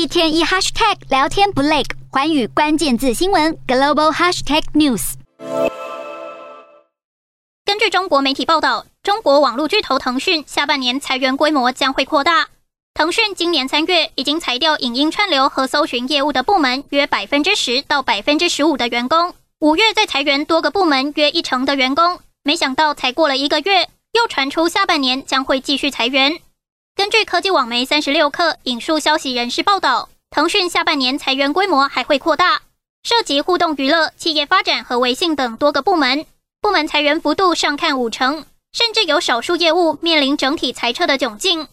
一天一 hashtag 聊天不累，寰宇关键字新闻 global hashtag news。根据中国媒体报道，中国网络巨头腾讯下半年裁员规模将会扩大。腾讯今年三月已经裁掉影音串流和搜寻业务的部门约百分之十到百分之十五的员工，五月再裁员多个部门约一成的员工。没想到才过了一个月，又传出下半年将会继续裁员。根据科技网媒三十六氪引述消息人士报道，腾讯下半年裁员规模还会扩大，涉及互动娱乐、企业发展和微信等多个部门，部门裁员幅度上看五成，甚至有少数业务面临整体裁撤的窘境。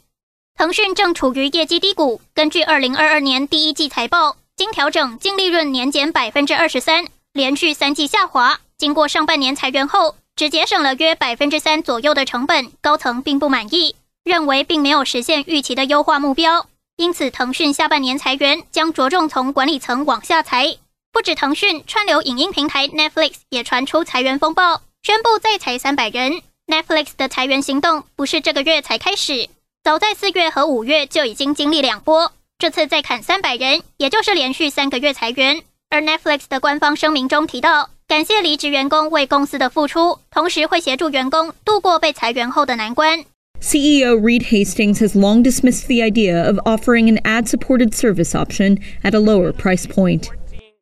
腾讯正处于业绩低谷，根据二零二二年第一季财报，经调整净利润年减百分之二十三，连续三季下滑。经过上半年裁员后，只节省了约百分之三左右的成本，高层并不满意。认为并没有实现预期的优化目标，因此腾讯下半年裁员将着重从管理层往下裁。不止腾讯，串流影音平台 Netflix 也传出裁员风暴，宣布再裁三百人。Netflix 的裁员行动不是这个月才开始，早在四月和五月就已经经历两波，这次再砍三百人，也就是连续三个月裁员。而 Netflix 的官方声明中提到，感谢离职员工为公司的付出，同时会协助员工度过被裁员后的难关。CEO Reed Hastings has long dismissed the idea of offering an ad supported service option at a lower price point.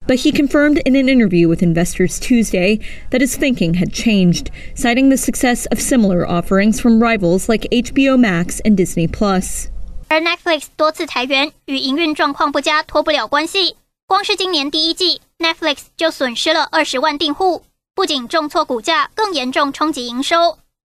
But he confirmed in an interview with investors Tuesday that his thinking had changed, citing the success of similar offerings from rivals like HBO Max and Disney Plus. 而 Netflix 多次裁员与营运状况不佳脱不了关系，光是今年第一季，Netflix 就损失了二十万订户，不仅重挫股价，更严重冲击营收。